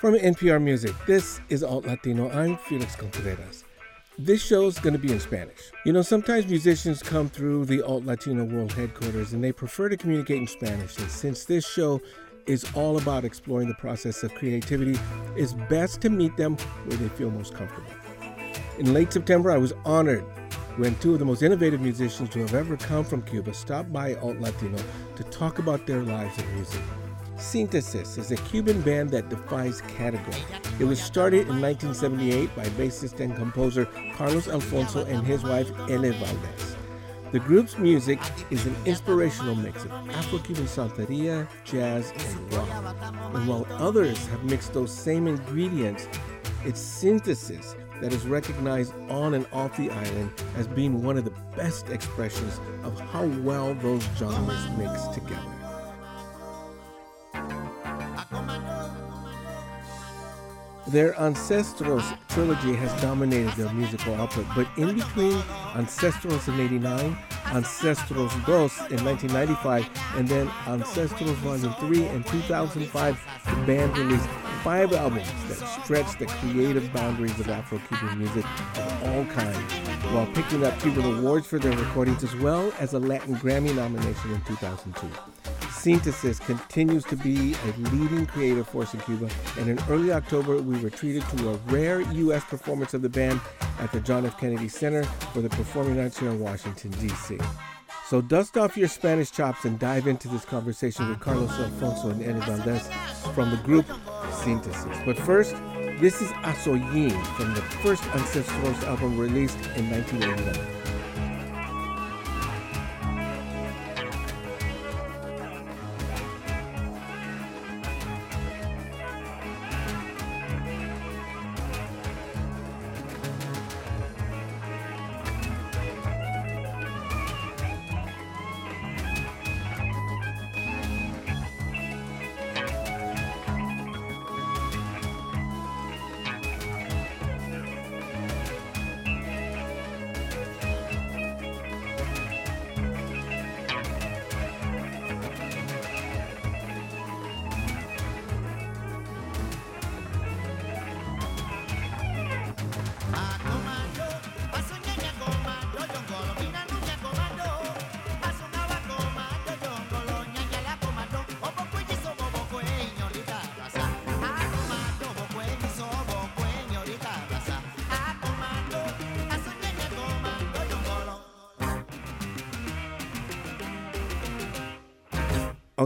From NPR Music, this is Alt Latino. I'm Felix Contreras. This show is going to be in Spanish. You know, sometimes musicians come through the Alt Latino World headquarters and they prefer to communicate in Spanish. And since this show is all about exploring the process of creativity, it's best to meet them where they feel most comfortable. In late September, I was honored when two of the most innovative musicians who have ever come from Cuba stopped by Alt Latino to talk about their lives in music. Synthesis is a Cuban band that defies category. It was started in 1978 by bassist and composer Carlos Alfonso and his wife Ele Valdez. The group's music is an inspirational mix of Afro-Cuban santeria, jazz, and rock. And while others have mixed those same ingredients, it's synthesis that is recognized on and off the island as being one of the best expressions of how well those genres mix together. Their Ancestros trilogy has dominated their musical output, but in between Ancestros in 89, Ancestros Dos in 1995, and then Ancestros Volume 3 in 2005, the band released five albums that stretched the creative boundaries of Afro-Cuban music of all kinds, while picking up Cuban awards for their recordings as well as a Latin Grammy nomination in 2002. Synthesis continues to be a leading creative force in Cuba, and in early October, we were treated to a rare U.S. performance of the band at the John F. Kennedy Center for the Performing Arts here in Washington, D.C. So dust off your Spanish chops and dive into this conversation with Carlos Alfonso and Eddie Valdez from the group Synthesis. But first, this is Asoyin from the first Ancestros album released in 1989.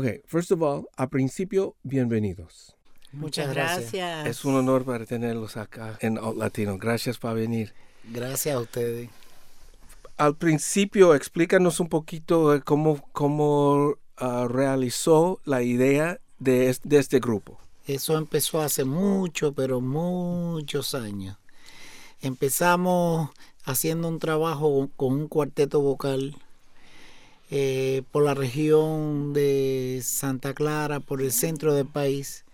Ok, first of all, a principio, bienvenidos. Muchas gracias. Es un honor para tenerlos acá en Out Latino. Gracias por venir. Gracias a ustedes. Al principio, explícanos un poquito cómo, cómo uh, realizó la idea de, de este grupo. Eso empezó hace mucho, pero muchos años. Empezamos haciendo un trabajo con un cuarteto vocal eh, por la región de Santa Clara, por el centro del país.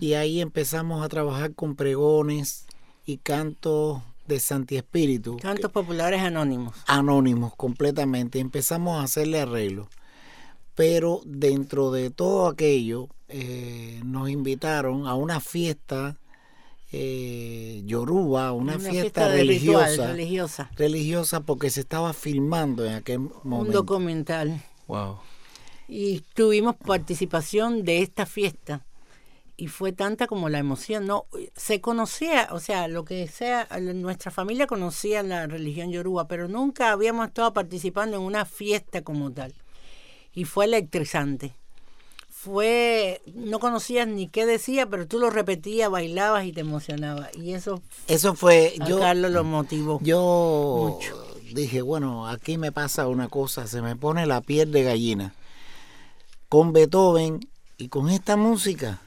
Y ahí empezamos a trabajar con pregones y cantos de Santi Espíritu. Cantos populares anónimos. Anónimos, completamente. Empezamos a hacerle arreglo. Pero dentro de todo aquello, eh, nos invitaron a una fiesta eh, yoruba, una, fiesta, religiosa, religiosa. Religiosa porque se estaba filmando en aquel momento. Un documental. Wow. Y tuvimos participación de esta fiesta. Y fue tanta como la emoción. No, se conocía, o sea, lo que sea, nuestra familia conocía la religión yoruba, pero nunca habíamos estado participando en una fiesta como tal. Y fue electrizante fue, no conocías ni qué decía, pero tú lo repetías, bailabas y te emocionabas. Y eso, eso fue, yo, Carlos lo motivó. Yo dije, bueno, aquí me pasa una cosa, se me pone la piel de gallina. Con Beethoven y con esta música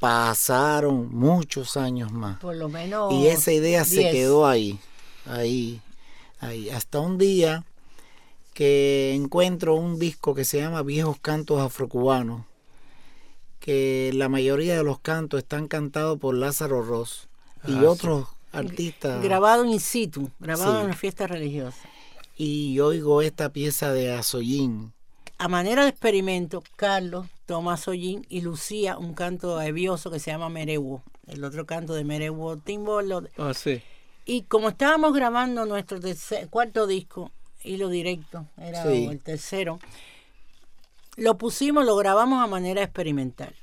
pasaron muchos años más. Por lo menos. Y esa idea se quedó ahí, ahí, ahí. Hasta un día que encuentro un disco que se llama Viejos Cantos Afrocubanos, que la mayoría de los cantos están cantados por Lázaro Ross y Ah, otros artistas. Grabado in situ, grabado en una fiesta religiosa. Y oigo esta pieza de Azoyín. A manera de experimento, Carlos Tomás Ollín y Lucía un canto evioso que se llama Merewo, el otro canto de Merewo Timbo. lo- Ah, sí. Y como estábamos grabando nuestro tercer- cuarto disco, hilo directo, era Sí. el tercero, lo pusimos, lo grabamos a manera experimental.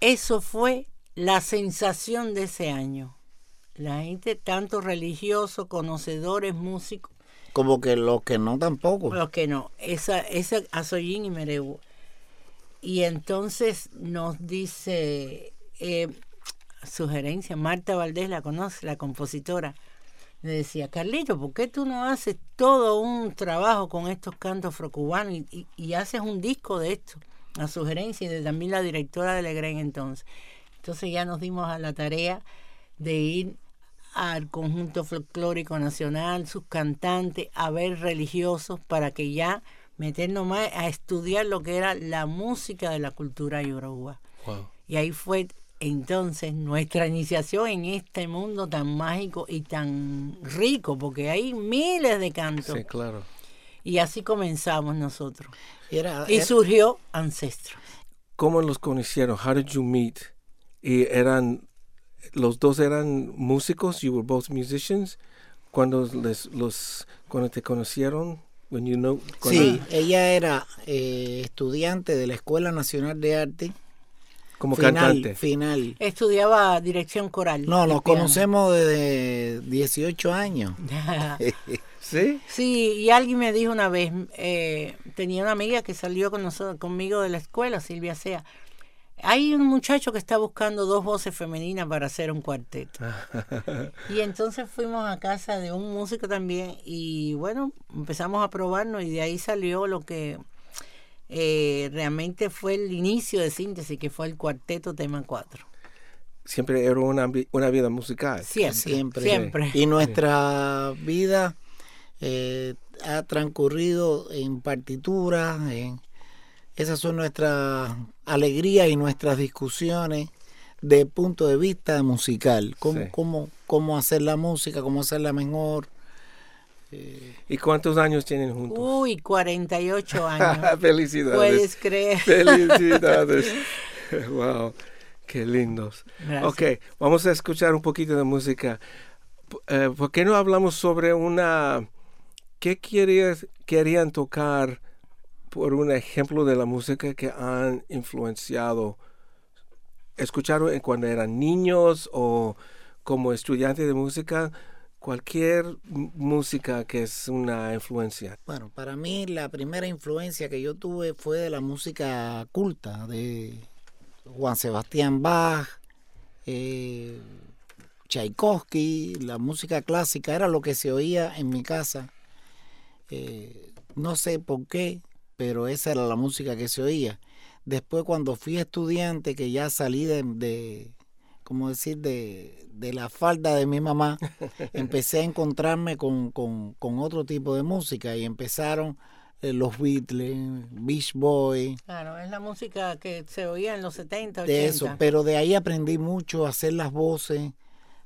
Eso fue la sensación de ese año. La gente, tanto religioso, conocedores, músicos, Como que los que no tampoco. los que no, esa, esa Azoyín y Merebu. Y entonces nos dice, eh, sugerencia, Marta Valdés la conoce, la compositora, le decía, Carlito, ¿por qué tú no haces todo un trabajo con estos cantos afrocubanos y, y- y haces un disco de esto? A sugerencia de también la directora de Legren entonces. Entonces ya nos dimos a la tarea de ir al conjunto folclórico nacional, sus cantantes, a ver religiosos, para que ya meternos más a estudiar lo que era la música de la cultura yoruba. Wow. Y ahí fue entonces nuestra iniciación en este mundo tan mágico y tan rico, porque hay miles de cantos. Sí, claro. Y así comenzamos nosotros. Y era- Y era- surgió Ancestro. ¿Cómo los conocieron? How did you meet? Y eran, los dos eran músicos. You were both musicians. Cuando les, los, cuando te conocieron, when you know. cuando- sí, ella era eh, estudiante de la Escuela Nacional de Arte. Como final, cantante. Final. Estudiaba dirección coral. No, nos piano. conocemos desde 18 años. ¿Sí? Sí, y alguien me dijo una vez, eh, tenía una amiga que salió con nosotros, conmigo de la escuela, Silvia Sea. Hay un muchacho que está buscando dos voces femeninas para hacer un cuarteto. y entonces fuimos a casa de un músico también y bueno, empezamos a probarnos y de ahí salió lo que eh, realmente fue el inicio de síntesis, que fue el cuarteto tema 4. Siempre era una, una vida musical. Siempre, Siempre. siempre. Y nuestra vida eh, ha transcurrido en partituras, en, esas son nuestras alegrías y nuestras discusiones de punto de vista musical, cómo, Sí. cómo, cómo hacer la música, cómo hacerla mejor. ¿Y cuántos años tienen juntos? Uy, 48 años. Felicidades. Puedes creer. Felicidades. wow, qué lindos. Gracias. Ok, vamos a escuchar un poquito de música. Eh, ¿Por qué no hablamos sobre una... ¿Qué querías, querían tocar por un ejemplo de la música que han influenciado? ¿Escucharon cuando eran niños o como estudiantes de música? Cualquier música que es una influencia. Bueno, para mí la primera influencia que yo tuve fue de la música culta, de Juan Sebastián Bach, eh, Tchaikovsky, la música clásica, era lo que se oía en mi casa. Eh, no sé por qué, pero esa era la música que se oía. Después cuando fui estudiante, que ya salí de como decir, de, de la falda de mi mamá, empecé a encontrarme con, con, con otro tipo de música y empezaron eh, los Beatles, Beach Boys, Claro, es la música que se oía en los 70, 80. de eso, pero de ahí aprendí mucho a hacer las voces,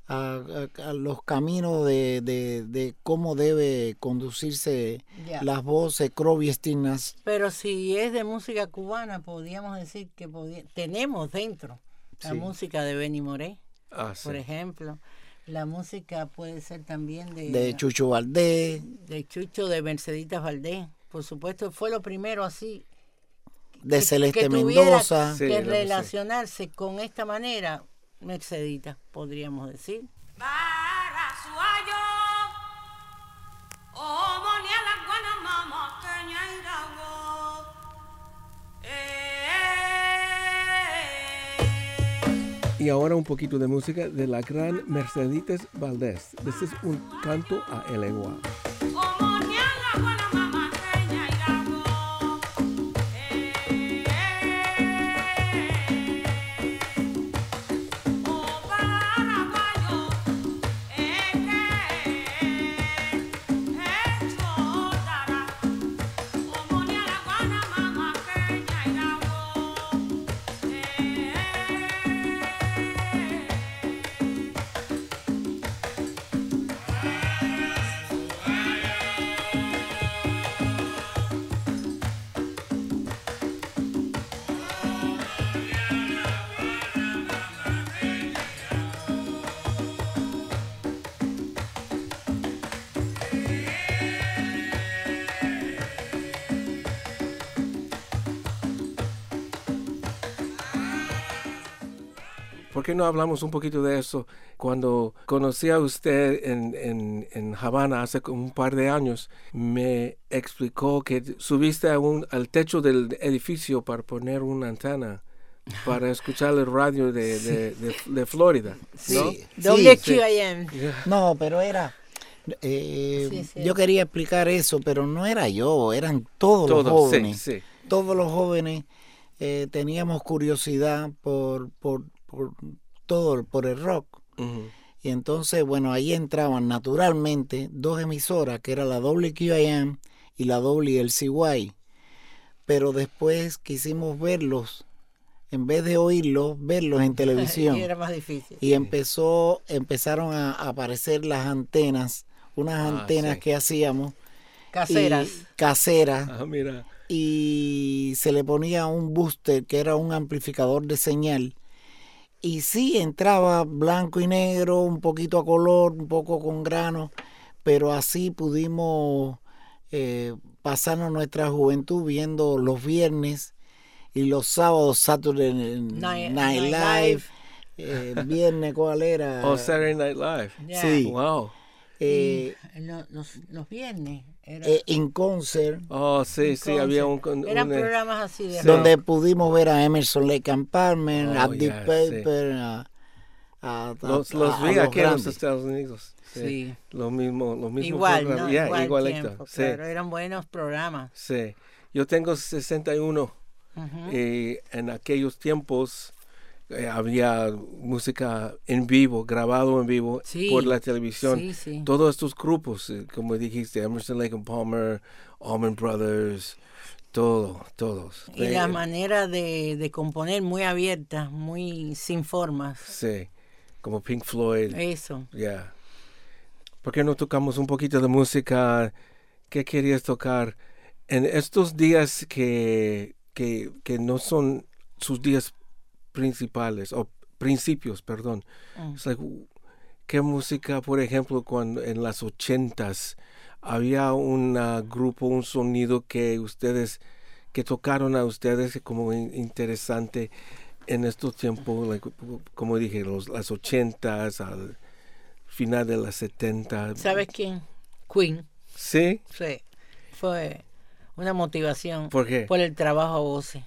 a, a- a los caminos de, de, de cómo debe conducirse Ya. las voces, Crosby, Stills. Pero si es de música cubana, podríamos decir que podí- tenemos dentro la Sí. música de Benny Moré, Ah, sí. por ejemplo. La música puede ser también de, de Chucho Valdés, de Chucho, de Merceditas Valdés. Por supuesto, fue lo primero así. de que- Celeste que Mendoza. Sí, que sí. relacionarse con esta manera, Merceditas, podríamos decir. Barasuayo, Y ahora un poquito de música de la gran Merceditas Valdés. Este es un canto a el qué no hablamos un poquito de eso? Cuando conocí a usted en, en, en Habana hace como un par de años, me explicó que subiste a un, al techo del edificio para poner una antena para escuchar el radio de, de, de- de Florida, ¿no? Sí, sí. No, pero era. eh, Sí, sí. Yo quería explicar eso, pero no era yo, eran todos los jóvenes. sí. Todos los jóvenes eh, teníamos curiosidad por, por, por todo, por el rock. Y entonces, bueno, ahí entraban naturalmente dos emisoras, que era la WQAM y la WLCY. Pero después quisimos verlos, en vez de oírlos, verlos en televisión. Y era más difícil. Y empezó, empezaron a aparecer las antenas, unas Ah, antenas sí. que hacíamos. Caseras. caseras. Ah, mira. Y se le ponía un booster, que era un amplificador de señal. Y sí, entraba blanco y negro, un poquito a color, un poco con grano, pero así pudimos eh, pasarnos nuestra juventud viendo los viernes y los sábados Saturday Night, Night- Live. Eh, viernes, ¿cuál era? Oh, Saturday Night Live. Sí. Wow. Eh, Lo- los, los viernes. Era, eh, in concert, Oh, sí, sí, había un... un- Eran un, eh, programas así de Sí. rock. donde pudimos ver a Emerson Lake and Palmer, Oh, a Deep yeah, Paper, a, a- a- Los, los a- a vi los aquí en los. Estados Unidos. Sí. Sí. Lo mismo, lo mismo. Igual, programa. ¿no? Yeah, Igual igualito. tiempo, Sí, claro, eran buenos programas. sí. Yo tengo 61 Ujú. y en aquellos tiempos eh, había música en vivo, grabado en vivo Sí, por la televisión. sí, sí. Todos estos grupos, eh, como dijiste, Emerson, Lake and Palmer, Allman Brothers, todo, todos. Y Eh, la manera de, de componer muy abierta, muy sin formas. Sí, como Pink Floyd. Eso. Ya. ¿Por qué no tocamos un poquito de música? ¿Qué querías tocar? En estos días que, que, que no son sus días principales, o principios, perdón. Mm. Like, ¿Qué música, por ejemplo, cuando en las ochentas había un grupo, un sonido que ustedes, que tocaron a ustedes como in- interesante en estos tiempos, like, como dije, los, las ochentas, al final de las setenta? ¿Sabes quién? Queen. Sí, Sí. Fue una motivación ¿por qué? por el trabajo a voces.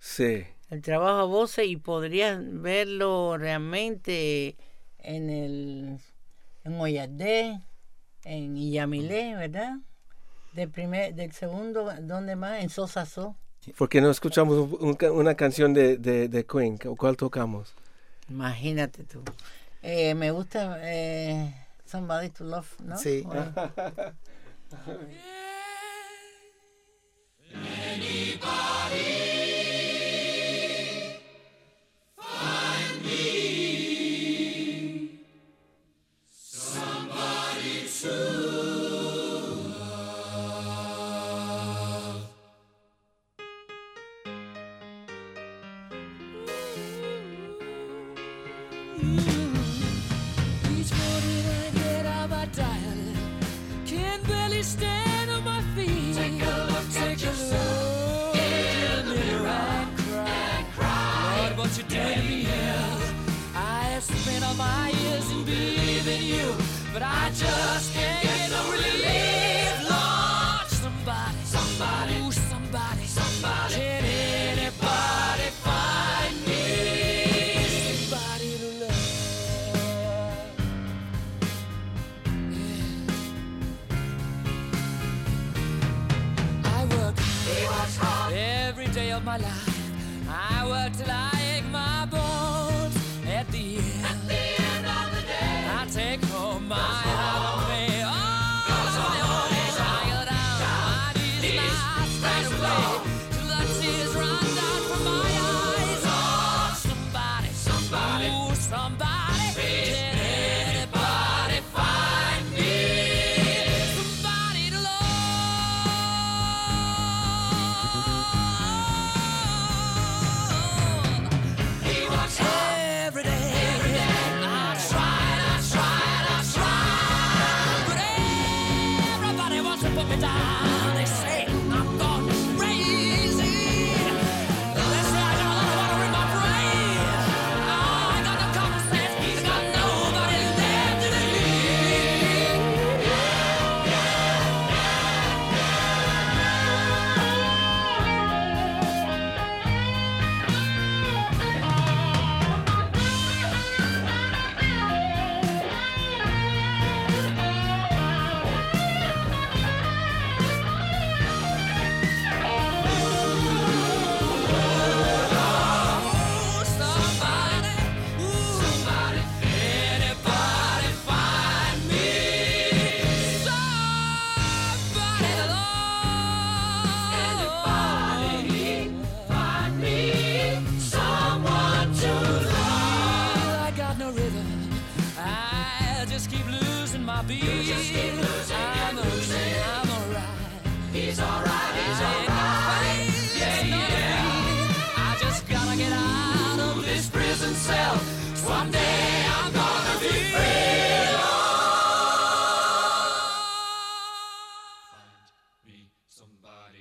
Sí, El trabajo a voces y podrías verlo realmente en el en Oyardé, en Iyamilé, ¿verdad? Del primer, del segundo, ¿dónde más? En Sosa So. ¿por qué no escuchamos un- un ca- una canción de, de, de Queen? ¿Cuál tocamos? Imagínate tú. Eh, me gusta eh, Somebody to Love, ¿no? Sí. true.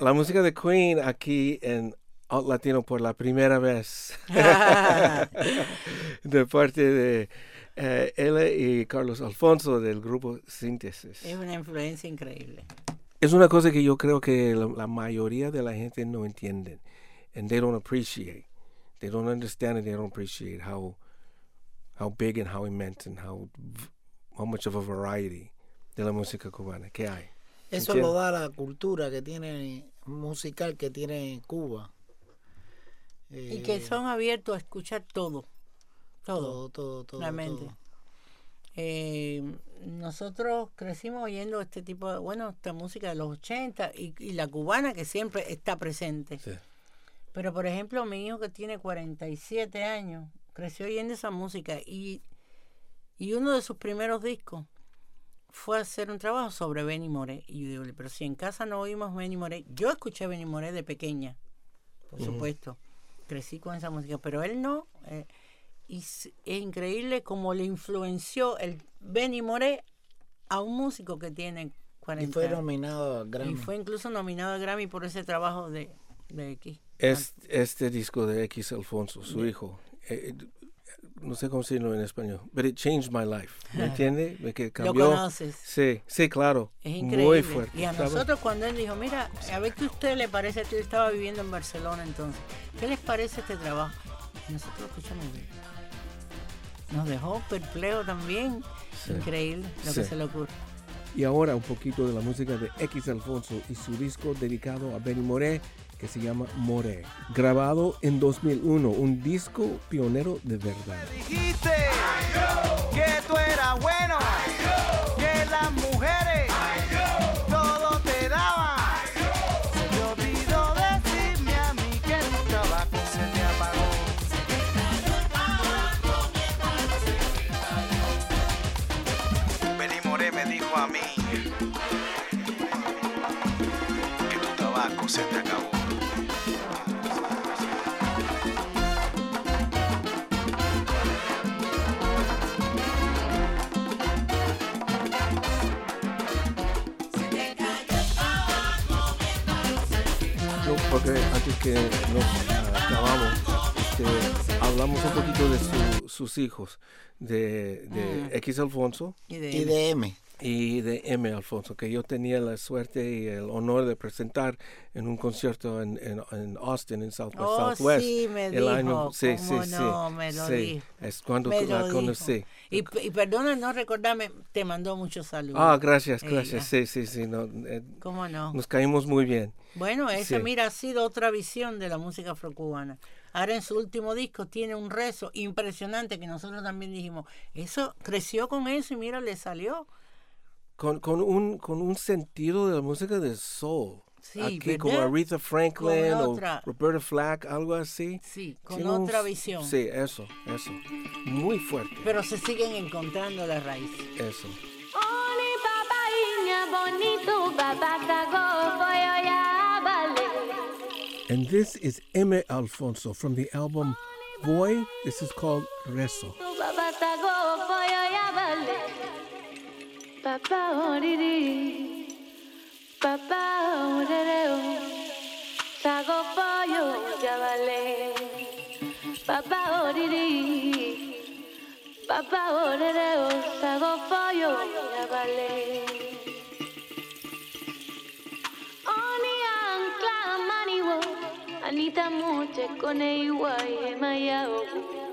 La música de Queen aquí en Out Latino por la primera vez. de parte de eh, él y Carlos Alfonso del grupo Síntesis. Es una influencia increíble. Es una cosa que yo creo que la, la mayoría de la gente no entienden. And they don't appreciate. They don't understand and they don't appreciate how how big and how immense and how how much of a variety de la música cubana que hay. Eso lo da la cultura que tiene musical que tiene Cuba. Y que Eh, son abiertos a escuchar todo. Todo. todo, todo, todo. realmente. todo. Eh, nosotros crecimos oyendo este tipo de, bueno, esta música de los 80 y, y la cubana que siempre está presente. Sí. Pero por ejemplo, mi hijo que tiene 47 años, creció oyendo esa música y, y uno de sus primeros discos fue hacer un trabajo sobre Benny Moré. Y yo digo, pero si en casa no oímos Benny Moré, yo escuché Benny Moré de pequeña, por supuesto. Crecí con esa música, pero él no. eh, y es increíble cómo le influenció el Benny Moré a un músico que tiene 40 Y fue nominado a Grammy. Y fue incluso nominado a Grammy por ese trabajo de, de X. Es, este disco de X Alfonso, su hijo, eh, no sé cómo decirlo en español, but it changed my life. ¿Me entiende? De Que Lo cambió. conoces. Sí, sí, claro. Es increíble. Muy fuerte. Y a Estaba- nosotros cuando él dijo, mira, a ver qué a usted le parece, yo estaba viviendo en Barcelona entonces, ¿qué les parece este trabajo? Y nosotros lo escuchamos bien. Nos dejó perplejo también. Sí. Increíble lo que Sí. se le ocurre. Y ahora un poquito de la música de X Alfonso y su disco dedicado a Benny Moré que se llama Moré. Grabado en 2001, un disco pionero de verdad. dijiste que tú eras bueno, que las mujeres todo te daban. Se te olvidó decirme a mí que tu trabajo se te apagó. Benny Moré me dijo a mí que tu tabaco se te acabó. Porque antes que nos ah, acabamos, este, hablamos un poquito de su- sus hijos, de, de X Alfonso Y de, Y de M. y de M. Alfonso, que yo tenía la suerte y el honor de presentar en un concierto en, en, en Austin, en South by Oh, Southwest. sí, me el dijo, año, sí, sí, no, me lo sí, dijo. Es cuando Me la conocí. Y, y perdona no recordarme, te mandó muchos saludos. Ah, gracias, Ella. gracias. Sí, sí, sí. No, eh, ¿Cómo no? nos caímos muy bien. Bueno, esa, Sí. mira, ha sido otra visión de la música afrocubana. Ahora en su último disco tiene un rezo impresionante que nosotros también dijimos, eso creció con eso y mira, le salió. Con, con, un, con un sentido de la música de soul. Sí, Aquí como ¿verdad? Aretha Franklin Con o Roberta Flack, algo así. Sí, con Tiene un- otra visión. Sí, eso, eso. Muy fuerte. Pero se siguen encontrando las raíces. Eso. And this is M. Alfonso from the album Boy. This is called Rezo. Papá oriri, oh, papá orereo, oh, oh. sago pollo ya. Papá oriri, papá orereo, sago pollo ya. Oni ancla maniwo, anita muche con igual y mayao.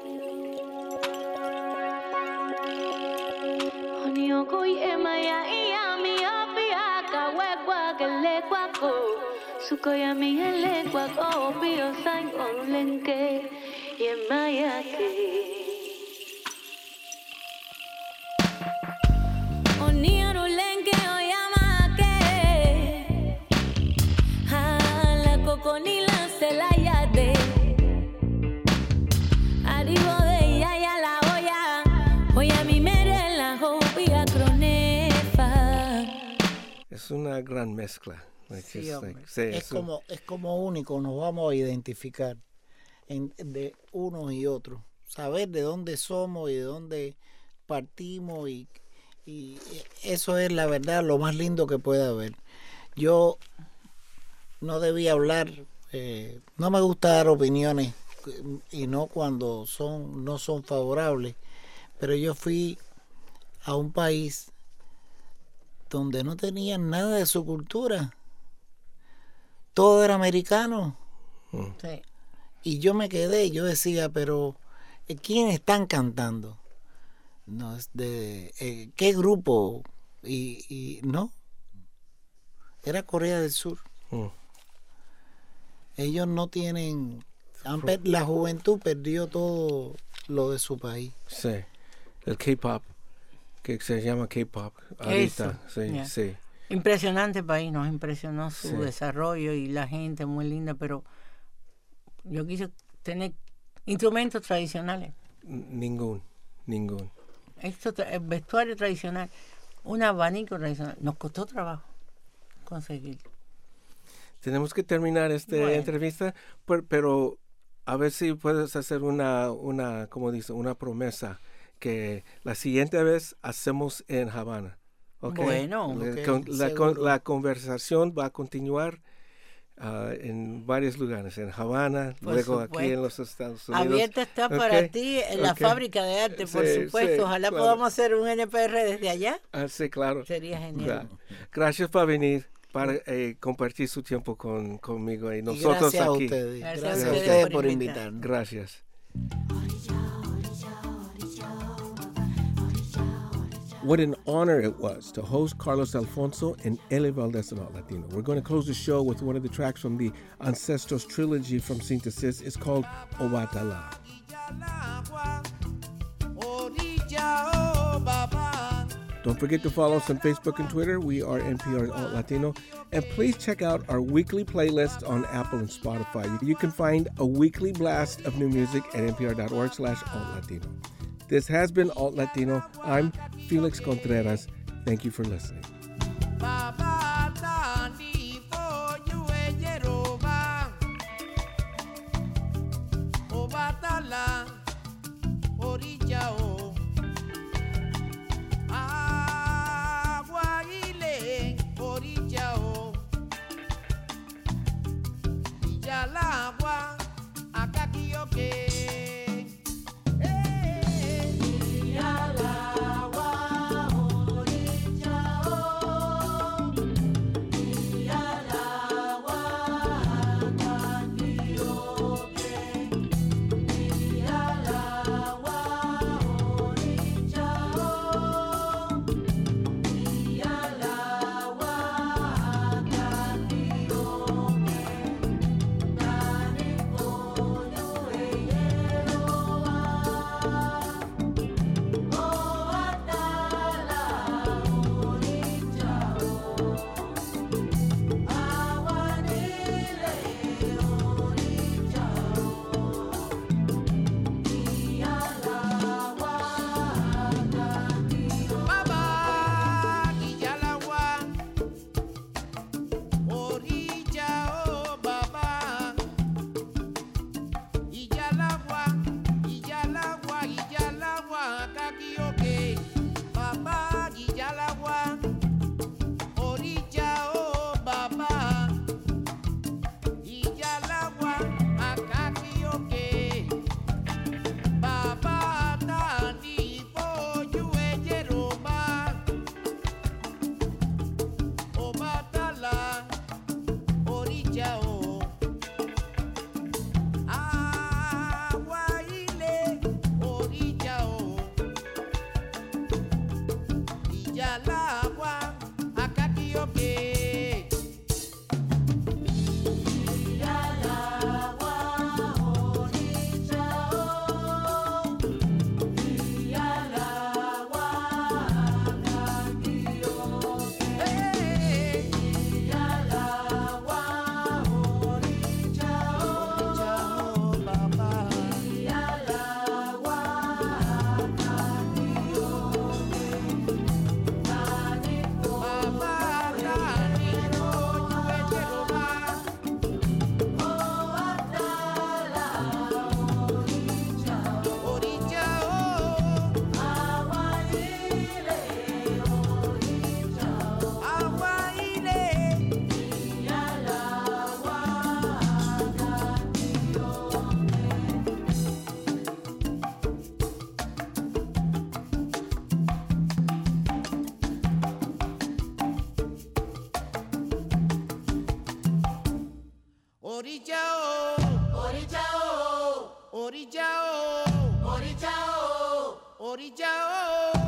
koi ema ya iya mi api aka wekwa kele kwako suko ya mi ele kwako bio sang on lenke yema ya ke. Es una gran mezcla. Like, Sí, it's hombre. like- sí, Es un- como, es como único, nos vamos a identificar en- de unos y otros. Saber de dónde somos y de dónde partimos y, y eso es la verdad lo más lindo que puede haber. Yo no debía hablar, eh, no me gusta dar opiniones eh, y no cuando son no son favorables, pero yo fui a un país donde no tenían nada de su cultura. Todo era americano. Sí. Y yo me quedé, yo decía, pero eh, ¿quién están cantando? No, es de eh, qué grupo y, y no. Era Corea del Sur. Mm. Ellos no tienen han per- la juventud perdió todo lo de su país. Sí. El K-pop, que se llama K-pop ahorita. Sí, sí. Impresionante país, nos impresionó su Sí. desarrollo y la gente muy linda, pero yo quise tener instrumentos tradicionales, Ningún, ningún. esto, el vestuario tradicional, un abanico tradicional. Nos costó trabajo conseguir. Tenemos que terminar esta Bueno. entrevista, per- pero a ver si puedes hacer una, una, como dice, una promesa que la siguiente vez hacemos en Habana. ¿ok? Bueno. La, Ok, con- la con- la conversación va a continuar ah, en varios lugares, en Habana, Por luego aquí supuesto. en los Estados Unidos. Abierta está para Ok, ti en la ok. fábrica de arte, por Sí, supuesto. sí, Ojalá claro. podamos hacer un NPR desde allá. Ah, sí, claro. Sería genial. Gracias por venir, para eh, compartir su tiempo con, conmigo y Y nosotros gracias a aquí. ustedes. Gracias Gracias, a a ustedes por por invitar. invitarnos. Gracias. What an honor it was to host Carlos Alfonso and Ele Valdez and Alt Latino. We're going to close the show with one of the tracks from the Ancestors trilogy from Synthesis. It's called Obatala. Don't forget to follow us on Facebook and Twitter. We are NPR Alt Latino. And please check out our weekly playlist on Apple and Spotify. You can find a weekly blast of new music at npr.org slash alt Latino. This has been Alt Latino. I'm Felix Contreras. Thank you for listening. orí já o. orí já o.